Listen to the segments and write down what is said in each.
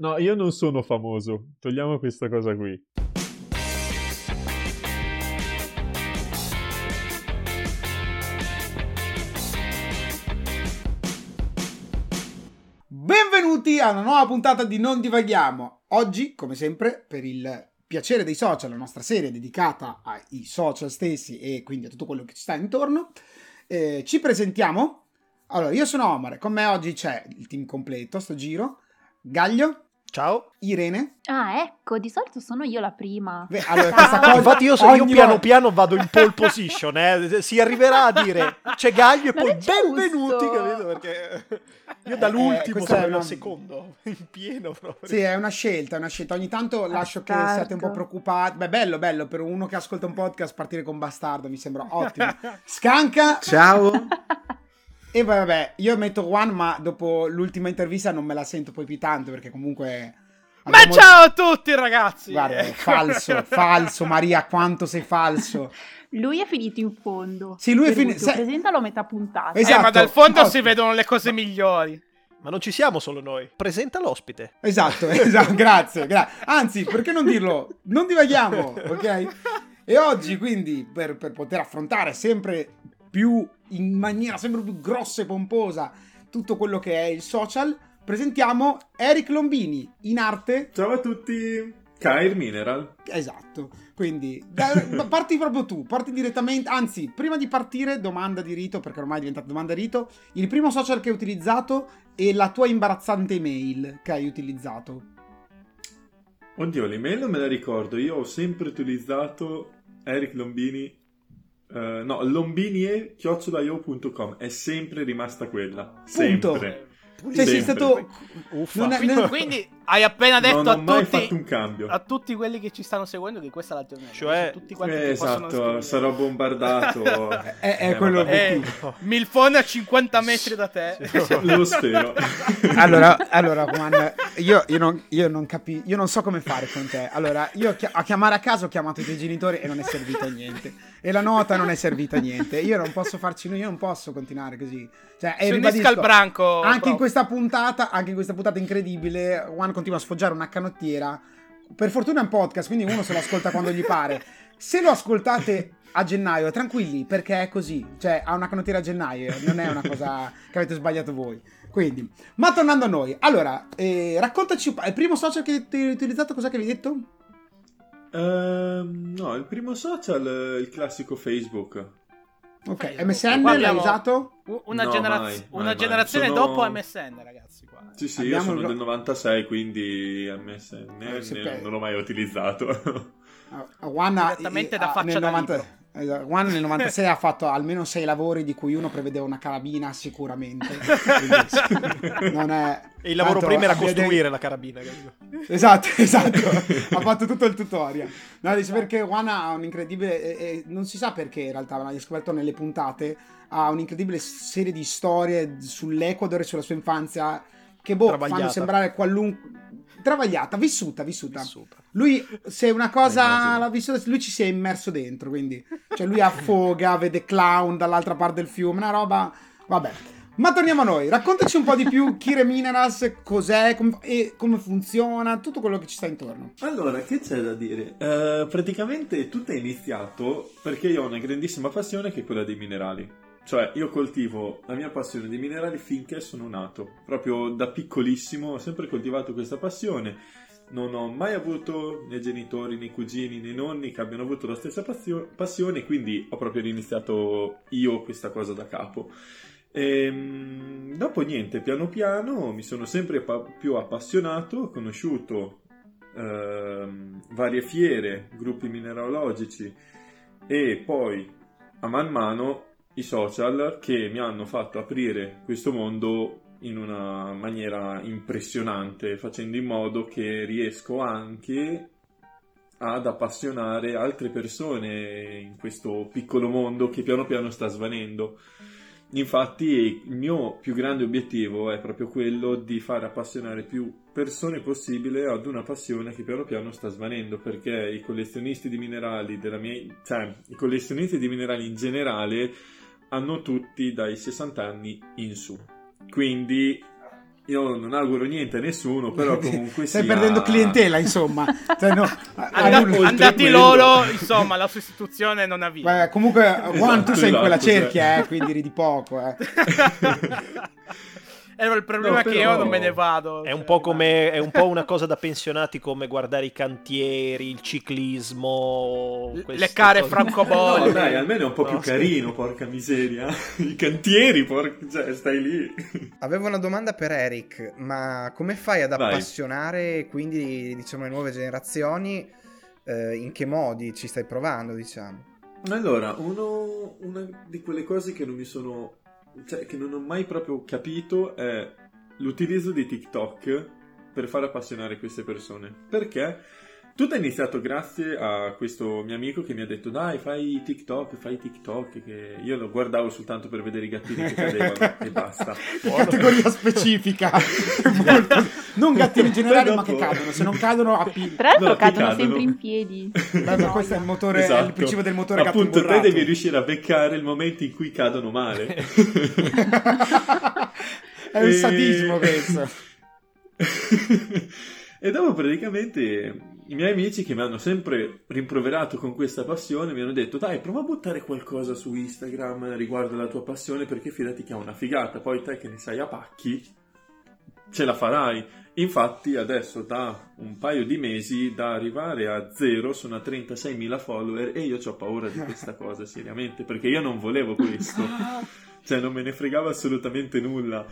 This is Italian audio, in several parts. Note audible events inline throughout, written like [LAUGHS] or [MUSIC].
No, io non sono famoso. Togliamo questa cosa qui. Benvenuti a una nuova puntata di Non Divaghiamo. Oggi, come sempre, per il piacere dei social, la nostra serie dedicata ai social stessi e quindi a tutto quello che ci sta intorno, eh, ci presentiamo. Allora, io sono Omar, con me oggi c'è il team completo, sto giro. Gaglio. Ciao. Irene. Ah, ecco, di solito sono io la prima. Beh, allora, questa cosa Infatti io, so, io piano piano vado in pole position, eh. si arriverà a dire c'è Gaglio e poi benvenuti, capito? Perché io Eh, dall'ultimo questa sono è una- secondo, [LAUGHS] in pieno proprio. Sì, è una scelta, è una scelta. Ogni tanto lascio che Bastardo. siate un po' preoccupati. Beh, bello, bello, per uno che ascolta un podcast partire con bastardo mi sembra ottimo. Scanca Ciao. [LAUGHS] e vabbè, io metto one, ma dopo l'ultima intervista non me la sento poi più tanto perché comunque... Ma abbiamo- ciao a tutti ragazzi! Guarda, Ecco. [LAUGHS] falso, falso, Maria, quanto sei falso. [LAUGHS] Lui è finito in fondo. Sì, lui è finito- se- Presentalo a metà puntata. Esatto. Eh, ma dal fondo No. si vedono le cose migliori. Ma non ci siamo solo noi. Presenta l'ospite. Esatto, [LAUGHS] esatto, grazie, gra- Anzi, perché non dirlo? Non divaghiamo, ok? E oggi, quindi, per, per poter affrontare sempre più, in maniera sempre più grossa e pomposa, tutto quello che è il social, presentiamo Eric Lombini, in arte, Ciao a tutti. Kair Mineral. esatto. Quindi, da- parti proprio tu, parti direttamente, anzi, prima di partire, domanda di rito, perché ormai è diventata domanda di rito, il primo social che hai utilizzato e la tua imbarazzante email che hai utilizzato. Oddio, l'email non me la ricordo. Io ho sempre utilizzato Eric Lombini. Eh, no, lombinie.com è sempre rimasta quella. Punto. Sempre. Cioè, sei Sempre. stato... Uffa. Non è- Quindi, non- quindi hai appena detto non a ho mai tutti, fatto un cambio. a tutti quelli che ci stanno seguendo che questa è la giornata. Cioè- tutti quanti Eh, che esatto, sarò bombardato. [LAUGHS] È- è Eh, quello vabbè. Eh, Milfone a 50 metri da te. Lo spero. [LAUGHS] Allora, allora Juan, io, io non, io non capi- io non so come fare con te. Allora, io chi- a chiamare a caso ho chiamato i tuoi genitori e non è servito a niente. E la nota non è servita a niente. Io non posso farci, io non posso continuare così. Cioè, e ribadisco, al branco. Anche in prof. questa puntata, anche in questa puntata incredibile, Juan continua a sfoggiare una canottiera. Per fortuna è un podcast, quindi uno se lo ascolta quando gli pare. Se lo ascoltate a gennaio, tranquilli, perché è così. Cioè, ha una canottiera a gennaio, non è una cosa che avete sbagliato voi. Quindi, ma tornando a noi, allora, eh, raccontaci. Il primo social che hai utilizzato, cos'è che avevi detto? Ehm, no, il primo social, il classico Facebook. Ok. MSN Qua l'hai usato? Una, No, generaz- mai, mai, una mai. generazione Sono- dopo MSN, ragazzi. Qua. Sì, sì, Abbiamo io sono il- del 96, quindi MSN Eh, ne- non l'ho mai utilizzato. Uh, ha- Direttamente eh, da faccia nel da 90 libro. Esatto, Juan nel 96 ha fatto almeno sei lavori di cui uno prevedeva una carabina sicuramente. È E il lavoro tanto prima era costruire dei- la carabina. esatto [LAUGHS] esatto. Ha fatto tutto il tutorial. No dice perché Juan ha un incredibile e- e non si sa perché in realtà l'ha scoperto nelle puntate ha un'incredibile serie di storie sull'Ecuador e sulla sua infanzia che boh fanno sembrare qualunque travagliata vissuta vissuta Vissuta. lui, se una cosa l'ha vissuta, lui ci si è immerso dentro, quindi... Cioè, lui affoga, vede clown dall'altra parte del fiume, una roba... Vabbè. Ma torniamo a noi, raccontaci un po' di più Kire Minerals, cos'è com- e come funziona, tutto quello che ci sta intorno. Allora, che c'è da dire? Eh, praticamente tutto è iniziato perché io ho una grandissima passione che è quella dei minerali. Cioè, io coltivo la mia passione dei minerali finché sono nato. Proprio da piccolissimo ho sempre coltivato questa passione. Non ho mai avuto né genitori, né cugini, né nonni che abbiano avuto la stessa passio- passione, quindi ho proprio iniziato io questa cosa da capo. Ehm, dopo niente, piano piano mi sono sempre più appassionato, ho conosciuto ehm, varie fiere, gruppi mineralogici e poi a man mano i social che mi hanno fatto aprire questo mondo in una maniera impressionante, facendo in modo che riesco anche ad appassionare altre persone in questo piccolo mondo che piano piano sta svanendo. Infatti il mio più grande obiettivo è proprio quello di far appassionare più persone possibile ad una passione che piano piano sta svanendo perché i collezionisti di minerali della mia cioè i collezionisti di minerali in generale hanno tutti dai 60 anni in su. Quindi io non auguro niente a nessuno, però [LAUGHS] comunque Stai sia- perdendo clientela, insomma. Cioè, no, andati quello- loro, insomma, la sostituzione non ha vinto. Beh, comunque, Juan, tu sei in esatto, quella cioè. cerchia, eh, quindi ridi poco. Eh. [LAUGHS] [LAUGHS] Era il problema No, che io non me ne vado. È un cioè, po' come è un po' una cosa da pensionati come guardare i cantieri, il ciclismo, L- leccare cose. francobolli. [LAUGHS] No, dai, almeno è un po' più No, sì. carino, porca miseria. I cantieri, porca... cioè, stai lì. Avevo una domanda per Eric, ma come fai ad Vai. appassionare quindi diciamo le nuove generazioni? Eh, in che modi ci stai provando, diciamo? Allora, uno, una di quelle cose che non mi sono... cioè, che non ho mai proprio capito è l'utilizzo di TikTok per far appassionare queste persone. Perché tutto è iniziato grazie a questo mio amico che mi ha detto dai fai TikTok, fai TikTok, che io lo guardavo soltanto per vedere i gattini che cadevano [LAUGHS] e basta. Categoria specifica. [LAUGHS] Non gattini in generale, ma che cadono. Se non cadono, a pi- Tra l'altro No, cadono cadono. sempre in piedi. Beh, No, questo è il motore, è il Esatto. principio del motore gatto Appunto, te devi riuscire a beccare il momento in cui cadono male. [LAUGHS] È un E- sadismo questo. e dopo praticamente i miei amici che mi hanno sempre rimproverato con questa passione mi hanno detto dai prova a buttare qualcosa su Instagram riguardo la tua passione perché fidati che è una figata, poi te che ne sai a pacchi ce la farai. Infatti adesso da un paio di mesi da arrivare a zero sono a 36.000 follower e io ho paura di questa [LAUGHS] cosa seriamente perché io non volevo questo. Cioè non me ne fregava assolutamente nulla.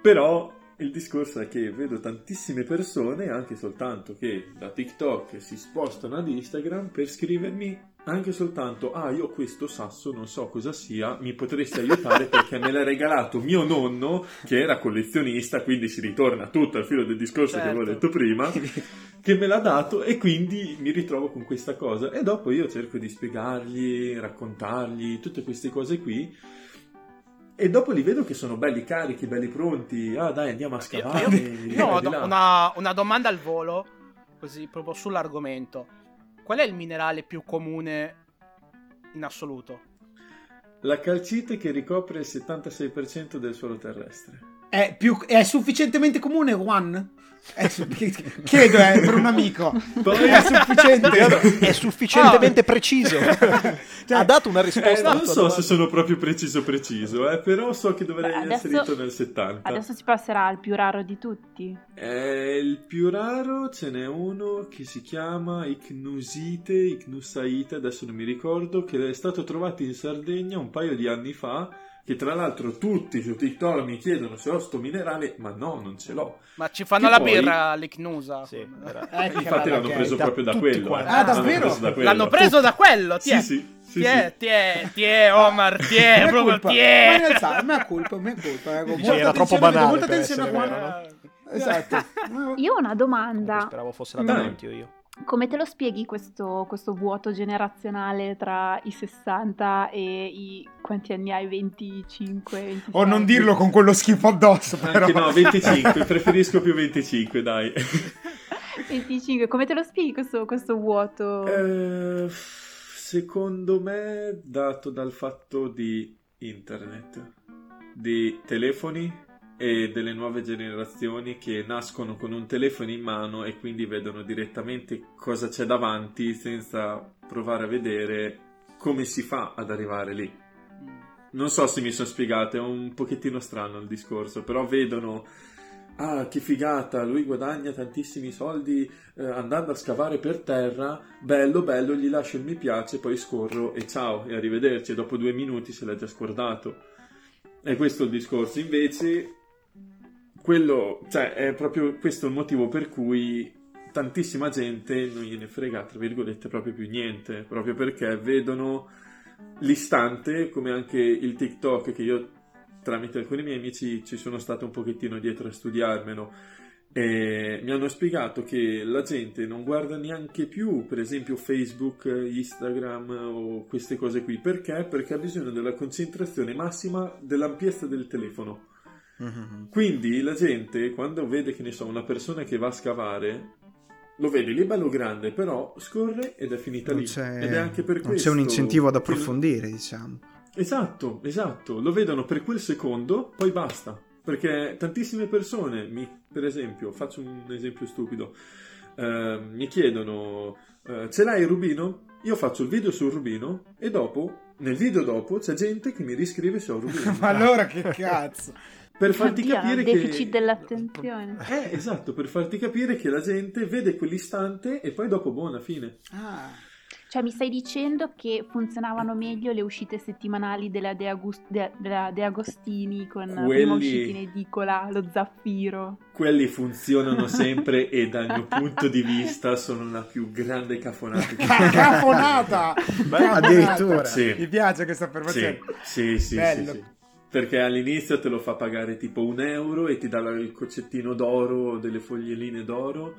Però il discorso è che vedo tantissime persone, anche soltanto che da TikTok si spostano ad Instagram per scrivermi anche soltanto ah io questo sasso non so cosa sia mi potresti aiutare perché me l'ha regalato mio nonno che era collezionista quindi si ritorna tutto al filo del discorso che avevo Certo. detto prima [LAUGHS] che me l'ha dato e quindi mi ritrovo con questa cosa e dopo io cerco di spiegargli raccontargli tutte queste cose qui e dopo li vedo che sono belli carichi, belli pronti. Ah, dai, andiamo a scavare. do- là. una, una domanda al volo, così proprio sull'argomento. Qual è il minerale più comune in assoluto? La calcite che ricopre il 76% del suolo terrestre. È, più- è sufficientemente comune, Juan? È su- [LAUGHS] chiedo, eh, per un amico. Poi- È sufficiente. È sufficientemente preciso. Cioè, [LAUGHS] ha dato una Eh, risposta. alla non so domanda. se sono proprio preciso preciso, eh, però so che dovrei Beh, adesso- essere intorno al 70. Adesso si passerà al più raro di tutti. Eh, il più raro ce n'è uno che si chiama Icnusite, Icnusaite, adesso non mi ricordo, che è stato trovato in Sardegna un paio di anni fa, che tra l'altro tutti su TikTok mi chiedono se ho sto minerale, ma no, non ce l'ho. Ma ci fanno Che la poi- birra all'Icnusa. Sì, era- Ecco, Infatti l'hanno preso proprio da quello. eh. Ah, L'hanno davvero? preso da quello. L'hanno preso da quello, ti Sì, è. sì, sì, ti è, sì. ti è, ti è, Omar, [LAUGHS] ti è, proprio colpa. ti Ma in è. realtà, mea colpa, mea colpa. eh, Dici, molta era troppo banale molta per attenzione a essere Juan. vero, Esatto. Io ho una domanda. Speravo fosse la Dai. davanti io. Come te lo spieghi questo, questo vuoto generazionale tra i 60 e i... quanti anni hai? 25, 26? O non dirlo con quello schifo addosso, però. Anche no, 25, preferisco più 25, dai. [LAUGHS] 25, come te lo spieghi questo, questo vuoto? Eh, secondo me, dato dal fatto di internet, di telefoni e delle nuove generazioni che nascono con un telefono in mano e quindi vedono direttamente cosa c'è davanti senza provare a vedere come si fa ad arrivare lì. Non so se mi sono spiegato, è un pochettino strano il discorso, però vedono Ah, che figata, lui guadagna tantissimi soldi eh, andando a scavare per terra. Bello, bello, gli lascio il mi piace, poi scorro e ciao, e arrivederci. E dopo due minuti se l'ha già scordato. E questo è il discorso. Invece, quello, cioè, è proprio questo il motivo per cui tantissima gente non gliene frega, tra virgolette, proprio più niente. Proprio perché vedono l'istante, come anche il TikTok che io tramite alcuni miei amici ci sono stato un pochettino dietro a studiarmelo e mi hanno spiegato che la gente non guarda neanche più per esempio Facebook, Instagram o queste cose qui perché? Perché ha bisogno della concentrazione massima dell'ampiezza del telefono Mhm. quindi la gente quando vede che ne so una persona che va a scavare lo vede lì bello grande però scorre ed è finita Non lì c'è, ed è anche per non questo c'è un incentivo ad quel- approfondire, diciamo. Esatto, esatto, lo vedono per quel secondo, poi basta. perché tantissime persone, mi- per esempio, faccio un esempio stupido, eh, mi chiedono, eh, ce l'hai il rubino? Io faccio il video sul rubino e dopo, nel video dopo, c'è gente che mi riscrive se ho il rubino. [LAUGHS] Ma allora che cazzo? [LAUGHS] per farti Oddio, capire deficit che... dell'attenzione. Eh, esatto, per farti capire che la gente vede quell'istante e poi dopo buona fine. Ah. Cioè, mi stai dicendo che funzionavano meglio le uscite settimanali della De, Agus- De- della De Agostini con Quelli- prima uscita in edicola, lo zaffiro. Quelli funzionano sempre e dal mio punto di vista sono la più grande cafonata. Cafonata! Cafonata! addirittura. Sì. Mi piace questa Sì, affermazione. sì, sì, Bello. sì, sì. Perché all'inizio te lo fa pagare tipo un euro e ti dà il coccettino d'oro, delle foglieline d'oro.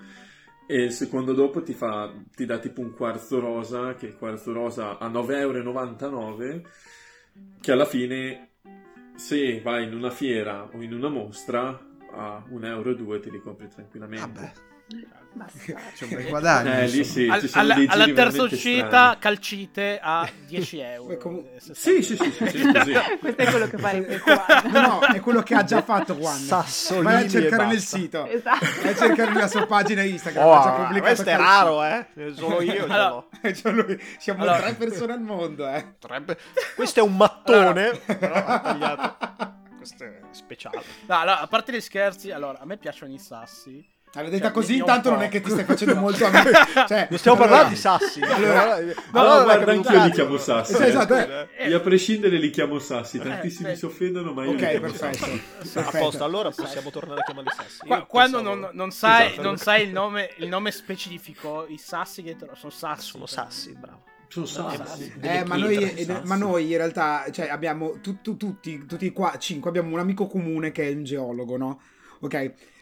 E il secondo dopo ti, fa, ti dà tipo un quarzo rosa, che il quarzo rosa a 9,99 euro, che alla fine se vai in una fiera o in una mostra a 1,2 euro te li compri tranquillamente. Vabbè. [LAUGHS] c'è un bel guadagno. Eh, lì sì, Al- ci sono alla, alla terza uscita strani. calcite a 10 [LAUGHS] euro. Beh, comu- Eh, se- Sì, sì, sì, sì, sì. [LAUGHS] Questo è quello che farebbe qua. No, no, è quello che ha già fatto Juan. Sassolini Vai a e cercare nel sito. Esatto. Vai a cercare nella sua pagina Instagram. Oh, ha questo è raro, eh? Solo io ce Allora. Cioè, siamo Allora- tre persone al mondo, eh. Potrebbe- Questo è un mattone, però è tagliato. Questo è speciale. No, no, a parte gli scherzi, allora, a me piacciono i sassi. L'hai detta Cioè, così, intanto non è che ti stai facendo molto amico. [LAUGHS] Cioè, Non stiamo allora- parlando di sassi. allora- no, No, guarda, anch'io li chiamo sassi. Sì, esatto, eh. Eh, Io a prescindere li chiamo sassi, tantissimi beh. si offendono, ma io Ok, li chiamo perfetto. sassi. A Perfetto. posto, allora possiamo tornare a chiamarli sassi. qua- Io quando pensavo- non, non sai, Esatto. non sai il, nome, il nome specifico, i sassi che te sono sassi. Sono sassi, bravo. Sono Sassi. Eh, ma, noi, eh, ma noi in realtà cioè, abbiamo tu- tu- tutti, tutti qua, cinque, abbiamo un amico comune che è un geologo, no? Ok?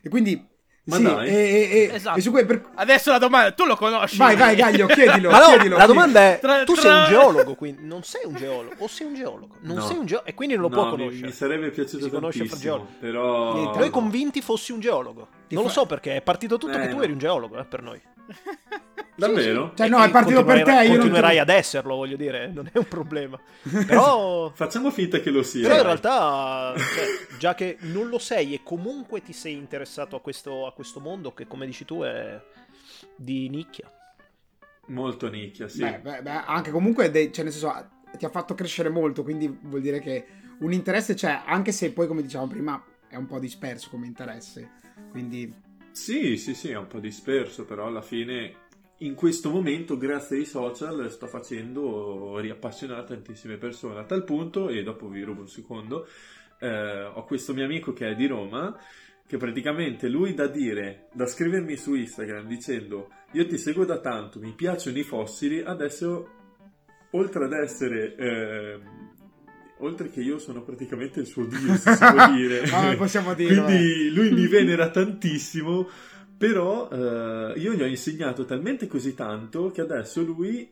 E quindi... Ma sì, dai. e, e- e- Esatto. e per- Adesso la domanda, tu lo conosci? Vai, vai, Gaglio, chiedilo. [LAUGHS] Ma no, chiedilo, la domanda è: Tra- tu tra- sei un geologo, quindi non sei un geologo, o sei un geologo? Non No. sei un geologo, e quindi non lo No, può mi- conoscere. Mi, sarebbe piaciuto Si conosce fra geologi. però... Niente, Noi convinti fossi un geologo. Ti non lo fa- so perché è partito tutto Eh, che tu no. eri un geologo, eh, per noi. [LAUGHS] Davvero? Cioè, no, è partito per te, Continuerai- io non Continuerai te- ad esserlo, voglio dire, [LAUGHS] non è un problema. [LAUGHS] Però... Facciamo finta che lo sia. Però in realtà, [LAUGHS] cioè, già che non lo sei e comunque ti sei interessato a questo, a questo mondo che, come dici tu, è di nicchia. Molto nicchia, sì. Beh, beh, beh, anche comunque, dei- cioè, nel senso, ti ha fatto crescere molto, quindi vuol dire che un interesse c'è, anche se poi, come dicevamo prima, è un po' disperso come interesse. Quindi, Sì, sì, sì, è un po' disperso, però alla fine in questo momento, grazie ai social, sto facendo riappassionare tantissime persone, a tal punto, e dopo vi rubo un secondo, eh, ho questo mio amico che è di Roma, che praticamente lui da dire, da scrivermi su Instagram dicendo io ti seguo da tanto, mi piacciono i fossili, adesso, oltre ad essere... ehm, Oltre che io sono praticamente il suo dio, se si può [LAUGHS] dire. Ah, possiamo [LAUGHS] dirlo, Quindi lui mi [LAUGHS] venera tantissimo, però eh, io gli ho insegnato talmente così tanto che adesso lui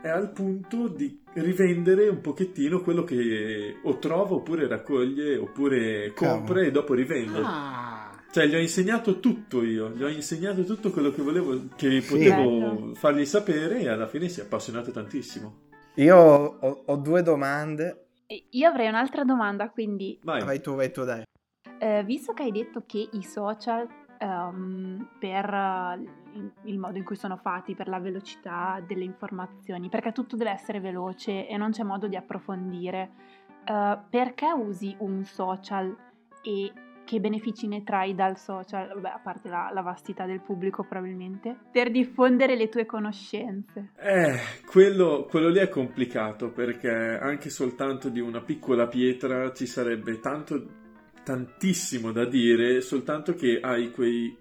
è al punto di rivendere un pochettino quello che o trova oppure raccoglie oppure compra Cavolo. e dopo rivende. ah, Cioè gli ho insegnato tutto io, gli ho insegnato tutto quello che volevo, che Sì. potevo Bello. fargli sapere e alla fine si è appassionato tantissimo. Io ho, ho due domande. Io avrei un'altra domanda, quindi, Vai. Vai tu, vai tu, dai. eh, visto che hai detto che i social, ehm, per eh, il, modo in cui sono fatti, per la velocità delle informazioni, perché tutto deve essere veloce e non c'è modo di approfondire, eh, perché usi un social e che benefici ne trai dal social, vabbè, a parte la, la vastità del pubblico probabilmente, per diffondere le tue conoscenze? Eh, quello, quello lì è complicato perché anche soltanto di una piccola pietra ci sarebbe tanto, tantissimo da dire, soltanto che hai quei,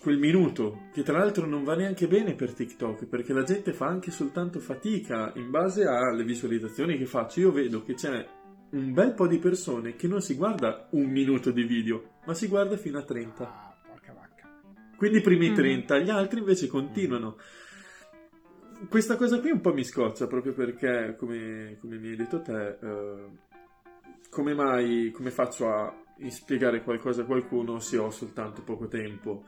quel minuto, che tra l'altro non va neanche bene per TikTok, perché la gente fa anche soltanto fatica in base alle visualizzazioni che faccio. Io vedo che c'è un bel po' di persone che non si guarda un minuto di video, ma si guarda fino a 30. ah, porca vacca. Quindi i primi Mm. 30, gli altri invece continuano. Questa cosa qui un po' mi scoccia proprio perché, come, come mi hai detto te, eh, come mai, come faccio a spiegare qualcosa a qualcuno se ho soltanto poco tempo?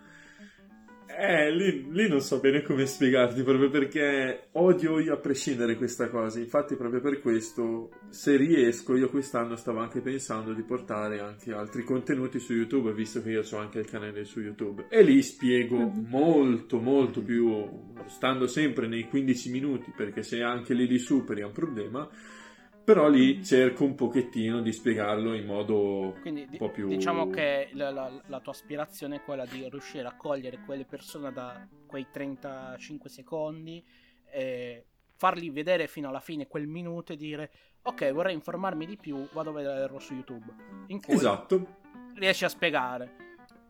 Eh, lì, lì non so bene come spiegarti, proprio perché odio io a prescindere questa cosa. Infatti, proprio per questo, se riesco, io quest'anno stavo anche pensando di portare anche altri contenuti su YouTube, visto che io ho anche il canale su YouTube. E lì spiego molto, molto più, stando sempre nei 15 minuti, perché se anche lì li superi è un problema. Però lì cerco un pochettino di spiegarlo in modo Quindi un po' più... diciamo che la, la- la tua aspirazione è quella di riuscire a cogliere quelle persone da quei 35 secondi e fargli vedere fino alla fine quel minuto e dire ok vorrei informarmi di più, vado a vederlo su YouTube. In cui Esatto. riesci a spiegare.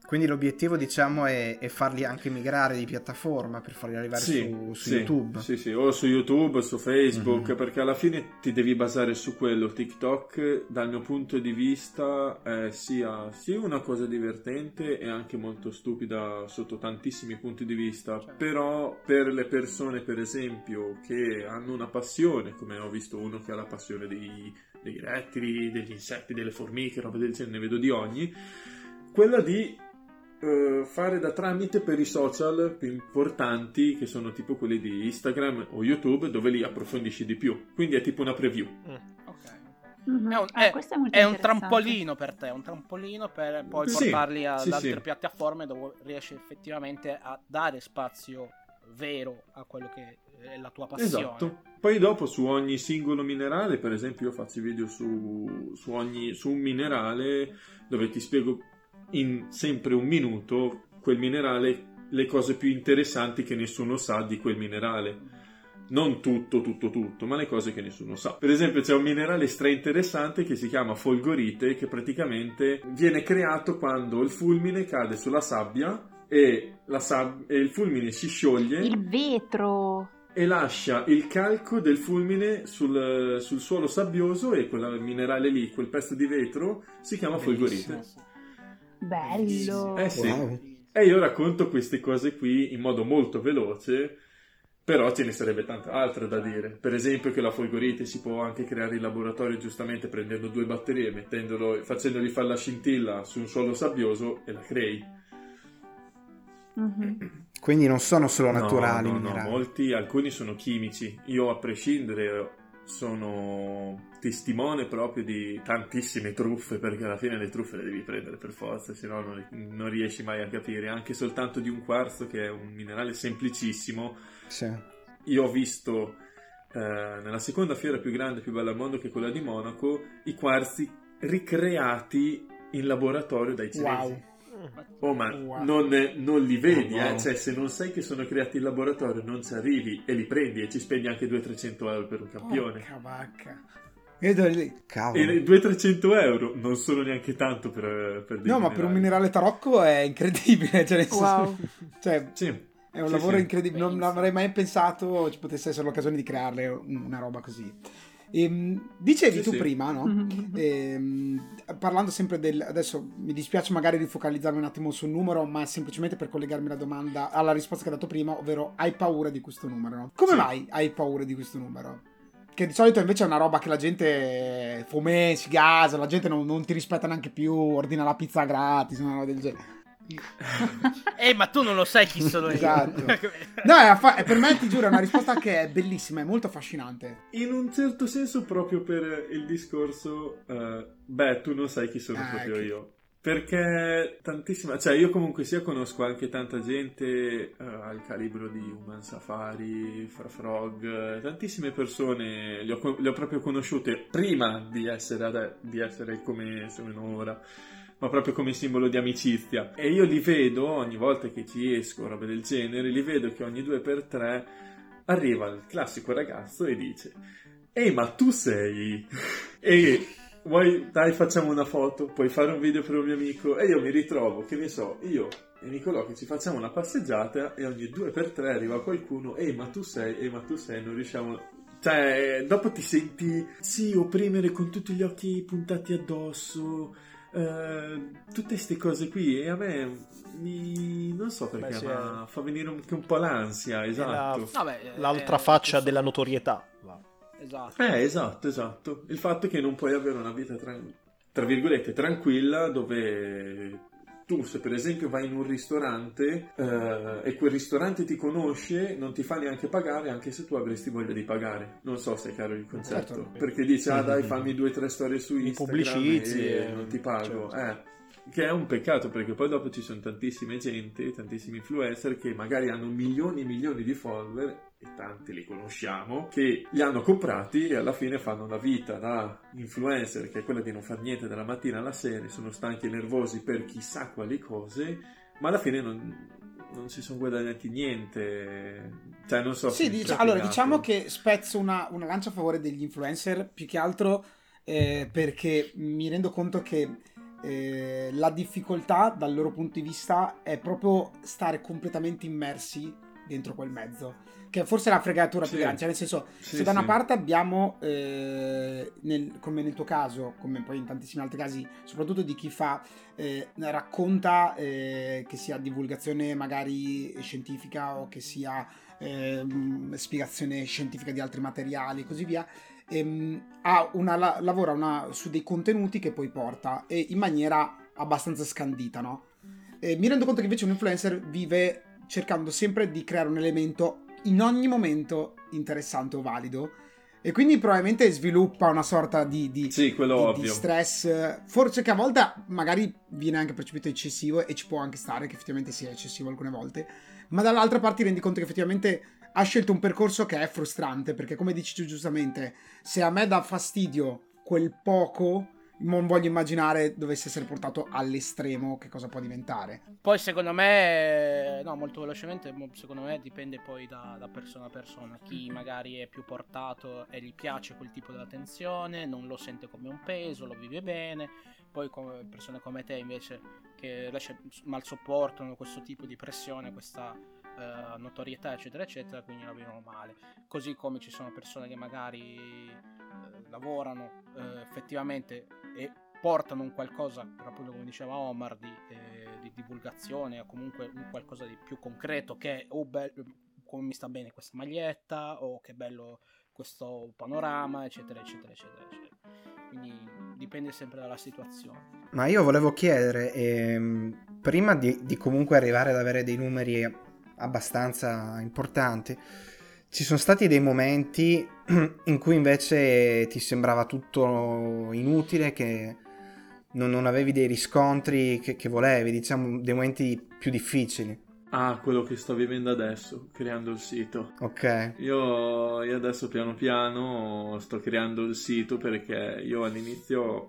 Quindi l'obiettivo, diciamo, è, è farli anche migrare di piattaforma per farli arrivare Sì, su, su sì, YouTube. Sì, sì, o su YouTube, su Facebook, Mhm. perché alla fine ti devi basare su quello. TikTok, dal mio punto di vista, è sia, sia una cosa divertente e anche molto stupida sotto tantissimi punti di vista. Certo. Però per le persone, per esempio, che hanno una passione, come ho visto uno che ha la passione dei, dei rettili, degli insetti, delle formiche, roba del genere, ne vedo di ogni, quella di eh, fare da tramite per i social più importanti che sono tipo quelli di Instagram o YouTube dove li approfondisci di più quindi è tipo una preview Ok. Mhm. È un, Ah, è- è è un trampolino per te, un trampolino per poi Sì, portarli ad sì, altre sì. piattaforme dove riesci effettivamente a dare spazio vero a quello che è la tua passione. esatto poi dopo su ogni singolo minerale per esempio io faccio video su, su ogni su un minerale dove ti spiego in sempre un minuto quel minerale le cose più interessanti che nessuno sa di quel minerale non tutto, tutto, tutto, ma le cose che nessuno sa. Per esempio, c'è un minerale stra interessante che si chiama folgorite, che praticamente viene creato quando il fulmine cade sulla sabbia e, la sab- e il fulmine si scioglie Il vetro. e lascia il calco del fulmine sul, sul suolo sabbioso e quel minerale lì, quel pezzo di vetro, si chiama Bellissimo. folgorite. Bello. Eh sì. Wow. E io racconto queste cose qui in modo molto veloce, però ce ne sarebbe tante altre da dire. Per esempio che la folgorite si può anche creare in laboratorio giustamente prendendo due batterie, mettendolo, facendogli fare la scintilla su un suolo sabbioso e la crei. Mhm. Quindi non sono solo No, naturali no, no, minerali. molti, alcuni sono chimici. Io a prescindere sono testimone proprio di tantissime truffe, perché alla fine le truffe le devi prendere per forza, se no non, non riesci mai a capire. Anche soltanto di un quarzo, che è un minerale semplicissimo, Sì. io ho visto eh, nella seconda fiera più grande e più bella al mondo, che è quella di Monaco, i quarzi ricreati in laboratorio dai cinesi. Wow. Oh, ma Wow. non, non li vedi, Oh, wow. eh? Cioè, se non sai che sono creati in laboratorio, non ci arrivi e li prendi e ci spendi anche 200-300 euro per un campione. Porca vacca. Vedo lì. Cavolo. E 200-300 euro non sono neanche tanto per, per dei No, ma per un minerali. minerale tarocco è incredibile. [LAUGHS] Cioè, Wow. cioè, Sì. è un Sì, lavoro sì. incredibile. Non avrei mai pensato ci potesse essere l'occasione di crearle una roba così. Ehm, dicevi Sì, tu sì. prima, no? Mhm. Ehm, parlando sempre del adesso mi dispiace magari rifocalizzarmi un attimo sul numero ma semplicemente per collegarmi alla domanda alla risposta che hai dato prima ovvero hai paura di questo numero no? come Sì. mai hai paura di questo numero? che di solito invece è una roba che la gente fumè, si gasa la gente non, non ti rispetta neanche più ordina la pizza gratis una roba del genere Eh, ma tu non lo sai chi sono io. Esatto. [LAUGHS] no è, affa- è per me ti giuro è una risposta che è bellissima è molto affascinante In un certo senso, proprio per il discorso, eh, beh, tu non sai chi sono Ah, proprio ecco. io. Perché tantissima, cioè io comunque sia conosco anche tanta gente eh, al calibro di Human Safari, Fra Frog, tantissime persone, le ho, le ho proprio conosciute prima di essere, ade- di essere come sono ora, ma proprio come simbolo di amicizia. E io li vedo ogni volta che ci esco, robe del genere, li vedo che ogni due per tre arriva il classico ragazzo e dice Ehi ma tu sei? [LAUGHS] E vuoi dai facciamo una foto puoi fare un video per un mio amico. E io mi ritrovo che ne so io e Nicolò che ci facciamo una passeggiata e ogni due per tre arriva qualcuno Ehi ma tu sei? Ehi ma tu sei? Non riusciamo cioè dopo ti senti sì opprimere con tutti gli occhi puntati addosso eh, tutte queste cose qui e a me mi non so perché Beh, sì, ma è- fa venire un, un po' l'ansia esatto Vabbè, eh, L'altra eh, faccia questo- della notorietà. Esatto. Eh, esatto, esatto. Il fatto che non puoi avere una vita, tran- tra virgolette, tranquilla dove tu se per esempio vai in un ristorante eh, e quel ristorante ti conosce, non ti fa neanche pagare anche se tu avresti voglia di pagare. Non so se è chiaro il concetto. Certo. Perché dice, ah dai, fammi due o tre storie su Mi Instagram pubblicizzi e e- non ti pago. certo. Eh. Che è un peccato perché poi dopo ci sono tantissime gente, tantissimi influencer che magari hanno milioni e milioni di follower e tanti li conosciamo che li hanno comprati e alla fine fanno la vita da influencer che è quella di non fare niente dalla mattina alla sera, sono stanchi e nervosi per chissà quali cose, ma alla fine non, non si sono guadagnati niente. Cioè, non so. Sì, dic- allora diciamo che spezzo una, una lancia a favore degli influencer più che altro eh, perché mi rendo conto che eh, la difficoltà dal loro punto di vista è proprio stare completamente immersi dentro quel mezzo, che forse è la fregatura più Sì. grande, cioè nel senso Sì, se da una sì. parte abbiamo, eh, nel- come nel tuo caso, come poi in tantissimi altri casi, soprattutto di chi fa, eh, racconta eh, che sia divulgazione magari scientifica o che sia ehm, spiegazione scientifica di altri materiali e così via, ehm, ha una, la- lavora una- su dei contenuti che poi porta e in maniera abbastanza scandita, no? E mi rendo conto che invece un influencer vive cercando sempre di creare un elemento in ogni momento interessante o valido. E quindi probabilmente sviluppa una sorta di, di, Sì, quello di- di stress, forse che a volte magari viene anche percepito eccessivo e ci può anche stare che effettivamente sia eccessivo alcune volte, ma dall'altra parte ti rendi conto che effettivamente ha scelto un percorso che è frustrante perché come dici tu giustamente, se a me dà fastidio quel poco, non voglio immaginare dovesse essere portato all'estremo che cosa può diventare. Poi secondo me, no, molto velocemente, secondo me dipende poi da, da persona a persona. Chi magari è più portato e gli piace quel tipo di attenzione, non lo sente come un peso, lo vive bene. Poi come persone come te invece che mal sopportano questo tipo di pressione, questa eh, notorietà eccetera eccetera, quindi la vivono male. Così come ci sono persone che magari eh, lavorano eh, effettivamente e portano un qualcosa, appunto come diceva Omar, di, eh, di divulgazione o comunque un qualcosa di più concreto che oh, be- come mi sta bene questa maglietta o che bello questo panorama eccetera eccetera eccetera, eccetera. quindi dipende sempre dalla situazione Ma io volevo chiedere, ehm, prima di, di comunque arrivare ad avere dei numeri abbastanza importanti, ci sono stati dei momenti [CLEARS THROAT] in cui invece ti sembrava tutto inutile, che non, non avevi dei riscontri che, che volevi, diciamo dei momenti più difficili. Ah, quello che sto vivendo adesso, creando il sito. Ok. Io, io adesso piano piano sto creando il sito perché io all'inizio,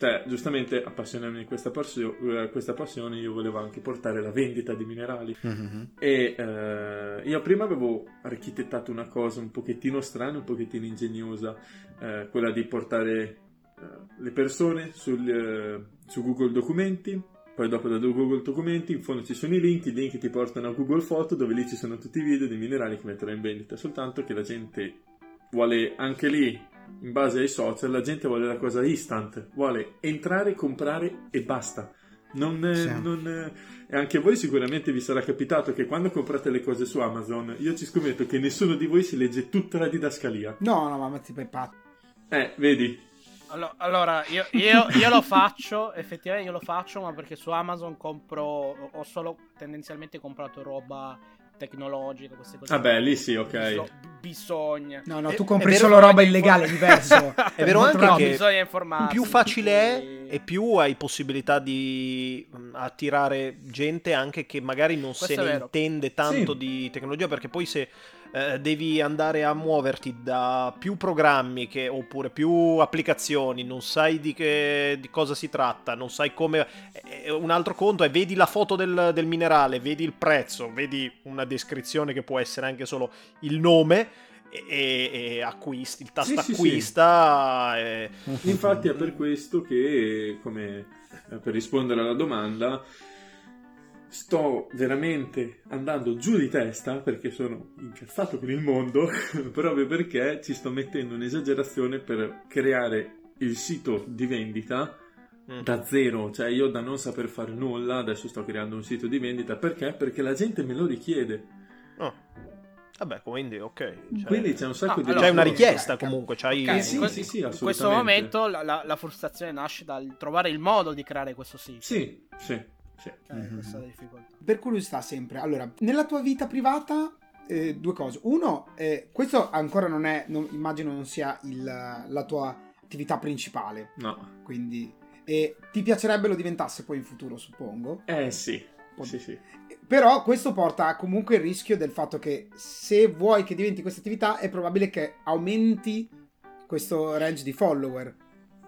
cioè giustamente appassionarmi di questa, passio- eh, questa passione, io volevo anche portare la vendita di minerali. Mhm. E eh, io prima avevo architettato una cosa un pochettino strana, un pochettino ingegnosa, eh, quella di portare eh, le persone sul, eh, su Google Documenti, poi dopo da Google Documenti in fondo ci sono i link, i link ti portano a Google Foto dove lì ci sono tutti i video dei minerali che metterò in vendita, soltanto che la gente vuole anche lì, in base ai social, la gente vuole la cosa instant, vuole entrare, comprare e basta. Non, eh, Sì. non, eh, e anche voi sicuramente vi sarà capitato che quando comprate le cose su Amazon, io ci scommetto che nessuno di voi si legge tutta la didascalia. No, no, ma ti pazzo. Eh, vedi? Allo- Allora, io, io- io lo faccio, effettivamente io lo faccio, ma perché su Amazon compro, ho solo tendenzialmente comprato roba tecnologica, queste cose. Vabbè, lì sì, ok. Biso- bisogna. No, no, tu compri solo roba illegale, è diverso. [LAUGHS] È vero anche No, che bisogna informarsi. più facile è e più hai possibilità di attirare gente anche che magari non se Questo è ne intende tanto Sì. di tecnologia perché poi se eh, devi andare a muoverti da più programmi che, oppure più applicazioni, non sai di, che, di cosa si tratta, non sai come... eh, un altro conto è vedi la foto del, del minerale, vedi il prezzo, vedi una descrizione che può essere anche solo il nome e, e- acquisti, il tasto Sì, sì, sì. acquista... e- Infatti è per questo che, come eh, per rispondere alla domanda, sto veramente andando giù di testa perché sono incazzato con il mondo, [LAUGHS] proprio perché ci sto mettendo un'esagerazione per creare il sito di vendita Mm. da zero, cioè io da non saper fare nulla, adesso sto creando un sito di vendita perché? Perché la gente me lo richiede. Oh. Vabbè, quindi ok. Cioè, Quindi c'è un sacco Ah, di... allora- c'è una richiesta comunque. C'hai... Ok, sì, in que- sì, sì, in questo momento la, la- la frustrazione nasce dal trovare il modo di creare questo sito. Sì, sì, sì. Cioè, questa è la difficoltà. Per curiosità sempre, allora, nella tua vita privata, eh, due cose. Uno, eh, questo ancora non è, non- immagino non sia il- la tua attività principale, No. quindi... E ti piacerebbe lo diventasse poi in futuro, suppongo. Eh sì, sì, sì. Però questo porta comunque il rischio del fatto che se vuoi che diventi questa attività è probabile che aumenti questo range di follower.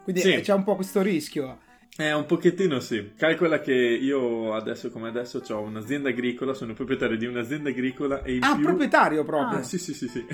Quindi Sì. eh, c'è un po' questo rischio. Eh, un pochettino sì. Calcola che io adesso come adesso ho un'azienda agricola, sono proprietario di un'azienda agricola e in Ah, più... proprietario proprio. Ah, sì, sì, sì, sì.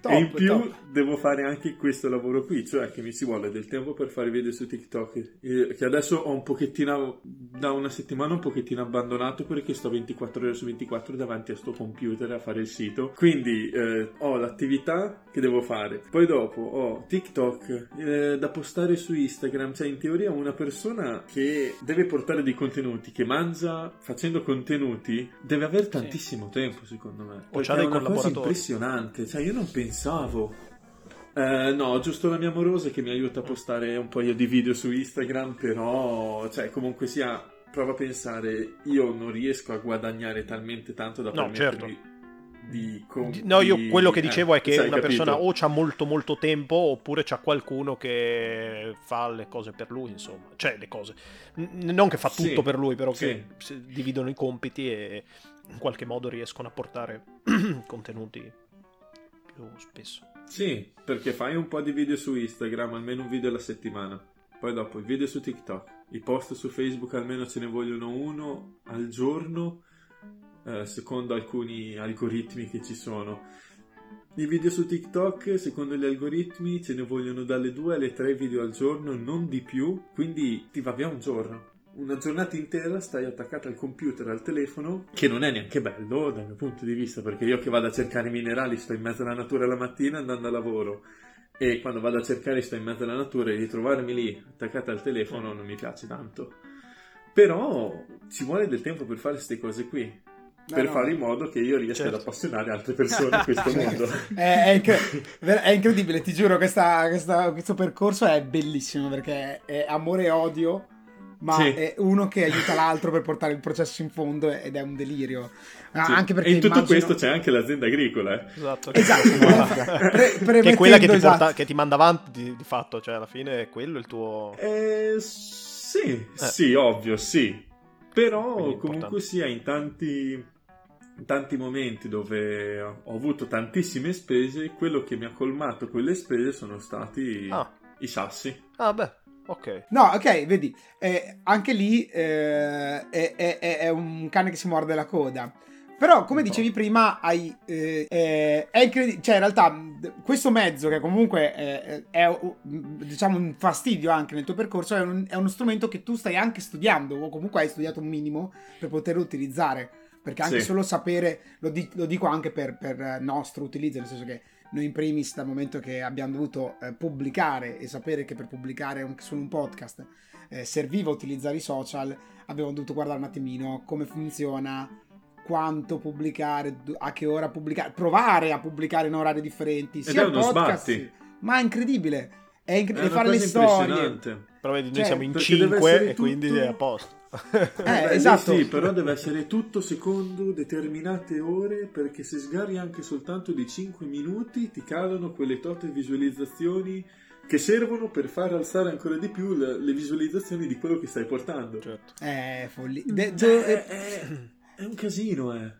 Top, e in più top. devo fare anche questo lavoro qui, cioè che mi si vuole del tempo per fare video su TikTok, eh, che adesso ho un pochettino, da una settimana un pochettino abbandonato perché sto 24 ore su 24 davanti a sto computer a fare il sito. Quindi eh, ho l'attività che devo fare, poi dopo ho TikTok eh, da postare su Instagram, cioè in teoria una persona che deve portare dei contenuti, che mangia facendo contenuti, deve avere tantissimo tempo secondo me. O Perché è una cosa impressionante, cioè io non pensavo. Eh, no, giusto la mia amorosa che mi aiuta a postare un paio di video su Instagram, però, cioè, comunque sia, prova a pensare, io non riesco a guadagnare talmente tanto da No, permettermi di... com- Di- No, io quello che eh, dicevo è che una capito? persona o c'ha molto molto tempo oppure c'ha qualcuno che fa le cose per lui, insomma. Cioè, le cose. N- non che fa Sì, tutto per lui, però sì. che dividono i compiti e in qualche modo riescono a portare [CLEARS THROAT] contenuti più spesso. Sì, perché fai un po' di video su Instagram, almeno un video alla settimana. Poi dopo i video su TikTok, i post su Facebook almeno ce ne vogliono uno al giorno, eh, secondo alcuni algoritmi che ci sono. I video su TikTok, secondo gli algoritmi, ce ne vogliono dalle 2 alle 3 video al giorno, non di più, quindi ti va via un giorno. Una giornata intera stai attaccata al computer, al telefono, che non è neanche bello dal mio punto di vista, perché io che vado a cercare minerali sto in mezzo alla natura la mattina andando a lavoro e quando vado a cercare sto in mezzo alla natura e ritrovarmi lì attaccata al telefono non mi piace tanto. Però ci vuole del tempo per fare queste cose qui. per no. fare in modo che io riesca Certo. ad appassionare altre persone a questo [LAUGHS] mondo. È, ver- è incredibile, ti giuro, questa- questa- questo percorso è bellissimo perché è amore e odio, ma Sì. è uno che aiuta l'altro per portare il processo in fondo ed è un delirio. Ah, Sì. Anche perché e in tutto immagino- questo c'è anche l'azienda agricola. eh. Esatto. Esatto, pre- premettendo, che è quella che ti, esatto. porta- che ti manda avanti di, di fatto, cioè alla fine è quello il tuo... Eh, sì, sì, ovvio, sì. Però comunque sia in tanti, in tanti momenti dove ho avuto tantissime spese, quello che mi ha colmato quelle spese sono stati Ah. i sassi. Ah beh, ok. No, ok, vedi, eh, anche lì eh, è, è- è- è un cane che si morde la coda. Però, come dicevi prima, hai, eh, eh, è incredibile. Cioè, in realtà, questo mezzo, che comunque è, mh, diciamo un fastidio anche nel tuo percorso, è, un- è uno strumento che tu stai anche studiando, o comunque hai studiato un minimo per poterlo utilizzare. Perché anche Sì. solo sapere, lo, di- lo dico anche per, per nostro utilizzo, nel senso che noi in primis dal momento che abbiamo dovuto eh, pubblicare e sapere che per pubblicare anche su un podcast eh, serviva utilizzare i social, abbiamo dovuto guardare un attimino come funziona, quanto pubblicare, a che ora pubblicare, provare a pubblicare in orari differenti, sia è il uno podcast, sbatti. ma è incredibile, è incre- È e fare le storie. Però vedi, noi Cioè, siamo in perché deve 5 essere e quindi tutto- è a posto. Eh, Beh, esatto. Sì, però deve essere tutto secondo determinate ore perché se sgarri anche soltanto di 5 minuti ti calano quelle tote visualizzazioni che servono per far alzare ancora di più le, le visualizzazioni di quello che stai portando. certo. È follia. De- Cioè, de- è, è- è un casino, eh. È un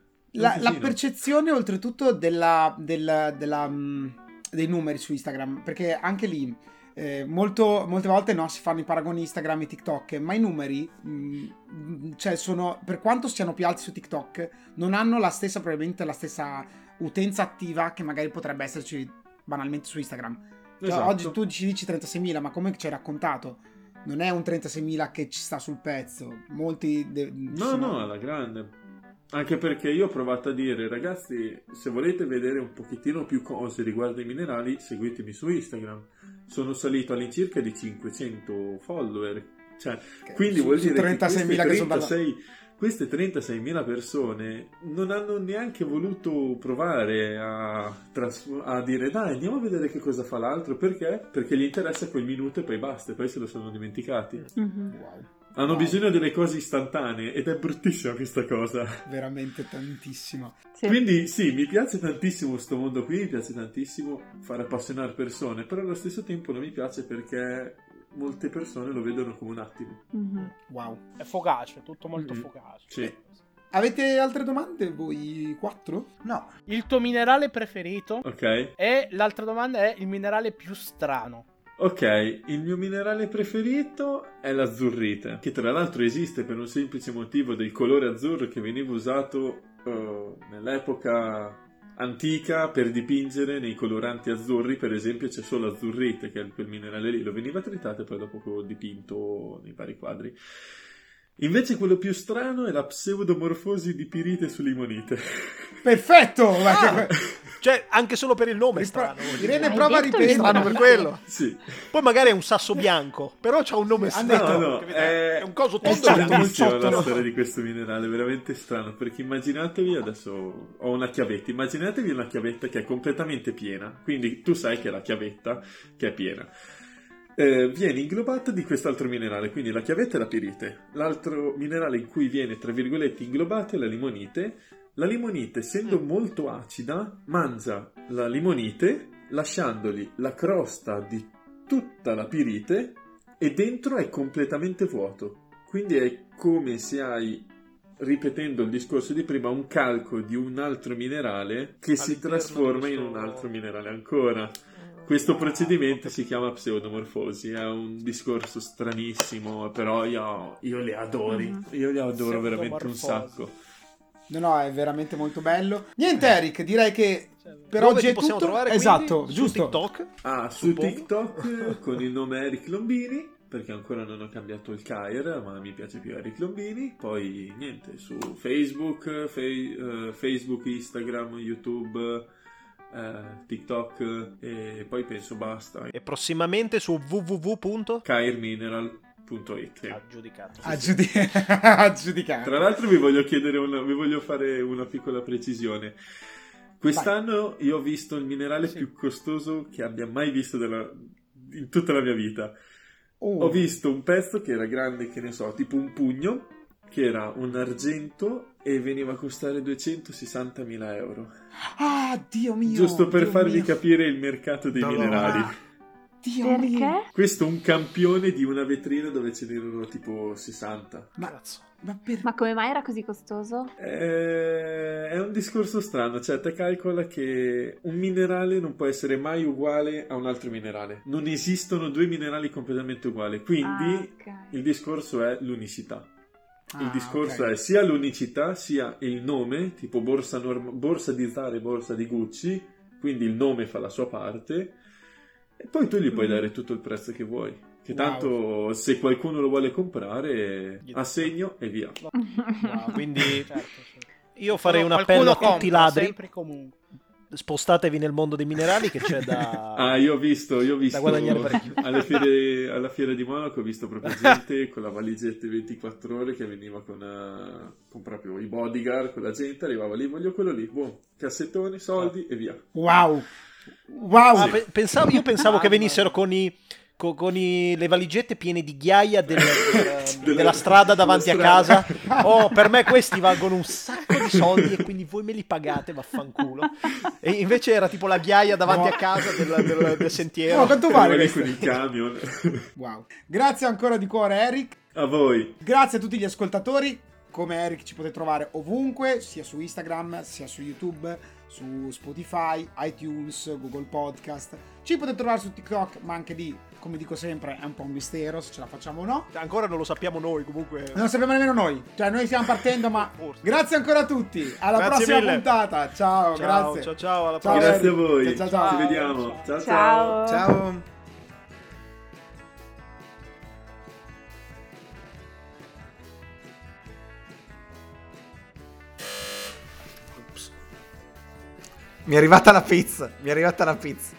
La, la casino. percezione oltretutto della, della- della, mh, dei numeri su Instagram, perché anche lì eh, molto- molte volte no, si fanno i paragoni Instagram e TikTok, ma i numeri, mh, cioè sono, per quanto siano più alti su TikTok, non hanno la stessa, probabilmente la stessa utenza attiva che magari potrebbe esserci banalmente su Instagram. Cioè, Esatto. Oggi tu ci dici 36.000, ma come ci hai raccontato? Non è un 36.000 che ci sta sul pezzo. Molti... de- No, sono- no, alla grande. Anche perché io ho provato a dire, ragazzi, se volete vedere un pochettino più cose riguardo i minerali, seguitemi su Instagram. Sono salito all'incirca di 500 follower. Cioè, quindi su- vuol su dire che 36.000 queste che sono dalla- 36 queste 36.000 persone non hanno neanche voluto provare a, tras- a dire dai andiamo a vedere che cosa fa l'altro perché? Perché gli interessa quel minuto e poi basta, e poi se lo sono dimenticati. Mhm. Wow. Hanno bisogno delle cose istantanee ed è bruttissima questa cosa. Veramente tantissimo. Sì. Quindi sì, mi piace tantissimo questo mondo qui, mi piace tantissimo fare appassionare persone, però allo stesso tempo non mi piace perché molte persone lo vedono come un attimo. Mhm. Wow. È focace, tutto molto Mhm. focace. Sì. Avete altre domande voi quattro? No, Il tuo minerale preferito? Ok? E l'altra domanda è il minerale più strano. Ok, il mio minerale preferito è l'azzurrite, che tra l'altro esiste per un semplice motivo del colore azzurro che veniva usato eh, nell'epoca antica per dipingere nei coloranti azzurri, per esempio c'è solo azzurrite, che è quel minerale lì, lo veniva tritato e poi dopo dipinto nei vari quadri. Invece quello più strano è la pseudomorfosi di pirite su limonite. [LAUGHS] Perfetto! Ah, che- Cioè, anche solo per il nome è Ripro- strano. Irene prova a ripetere. Strano per quello. sì. Poi magari è un sasso bianco, però c'ha un nome strano. No, no, è- è un coso è tondo stato bianco. un Bellissima la storia di questo minerale, veramente strano, perché immaginatevi adesso ho una chiavetta, immaginatevi una chiavetta che è completamente piena, quindi tu sai che è la chiavetta che è piena. Eh, viene inglobata di quest'altro minerale, quindi la chiavetta è la pirite, l'altro minerale in cui viene tra virgolette inglobato è la limonite. La limonite, essendo molto acida, mangia la limonite lasciandogli la crosta di tutta la pirite e dentro è completamente vuoto. Quindi è come se hai, ripetendo il discorso di prima, un calco di un altro minerale che si All'interno trasforma di in questo- un altro minerale ancora. Questo procedimento si chiama pseudomorfosi, è un discorso stranissimo, però io, io li adori, Mhm. io li adoro veramente un sacco. No, no, è veramente molto bello. Niente, Eric, direi che per Dove oggi è possiamo tutto. trovare? esatto, Su giusto. TikTok? Ah, su Suppongo. TikTok [LAUGHS] con il nome Eric Lombini, perché ancora non ho cambiato il Kair, ma mi piace più Eric Lombini. Poi niente, su Facebook, fe- eh, Facebook, Instagram, YouTube, eh, TikTok e poi penso basta. E prossimamente su www. kairmineral.it. sì. Aggiudicato. [LAUGHS] Tra l'altro vi voglio chiedere una, vi voglio fare una piccola precisione. Quest'anno io ho visto il minerale più costoso che abbia mai visto della- in tutta la mia vita. Oh. Ho visto un pezzo che era grande, che ne so, tipo un pugno, che era un argento e veniva a costare 260.000 euro. Ah, Dio mio. Giusto per Dio farvi mio. capire il mercato dei Dolore. minerali. Dio mio. Perché? Questo è un campione di una vetrina dove ce n'erano tipo 60. Ma, ma per... Ma come mai era così costoso? Eh, È un discorso strano, cioè te calcola che un minerale non può essere mai uguale a un altro minerale. Non esistono due minerali completamente uguali, quindi Ah, ok. il discorso è l'unicità. Il Ah, discorso ok. è sia l'unicità sia il nome, tipo borsa, norm- borsa di Zara e borsa di Gucci, quindi il nome fa la sua parte, e poi tu gli puoi Mm. dare tutto il prezzo che vuoi. Che Wow. tanto se qualcuno lo vuole comprare, assegno e via. Wow. Quindi [LAUGHS] Certo, sì. io farei un Però appello a tutti i ladri. sempre comunque. Spostatevi nel mondo dei minerali che c'è da... [LAUGHS] Ah, io ho visto, io ho visto [LAUGHS] alle fiere- alla fiera di Monaco ho visto proprio [LAUGHS] gente con la valigetta 24 ore che veniva con, eh, con proprio i bodyguard, con la gente, arrivava lì, voglio quello lì, boh, cassettoni, soldi e via. Wow. Wow. Ah, pe- pensavo- io pensavo che venissero con i co- con, i- le valigette piene di ghiaia del- del- Della- della strada davanti a della casa. strada. Oh, per me questi valgono un sacco di soldi e quindi voi me li pagate, vaffanculo. E invece era tipo la ghiaia davanti No. a casa del, del- del sentiero. No, quanto vale con il camion. Wow. Grazie ancora di cuore, Eric. a voi. Grazie a tutti gli ascoltatori. Come Eric ci potete trovare ovunque, sia su Instagram, sia su YouTube, su Spotify, iTunes, Google Podcast. Ci potete trovare su TikTok, ma anche lì, come dico sempre, è un po' un mistero se ce la facciamo o no. Ancora non lo sappiamo noi, comunque. Non sappiamo nemmeno noi, cioè noi stiamo partendo, ma [LAUGHS] Forse. grazie ancora a tutti. Alla Grazie prossima mille. puntata. Ciao, Ciao, grazie. ciao, ciao, alla Ciao, prossima. Grazie a voi. Ciao, ciao. Ci vediamo. ciao. ciao. Ciao. Ciao. Mi è arrivata la pizza. Mi è arrivata la pizza.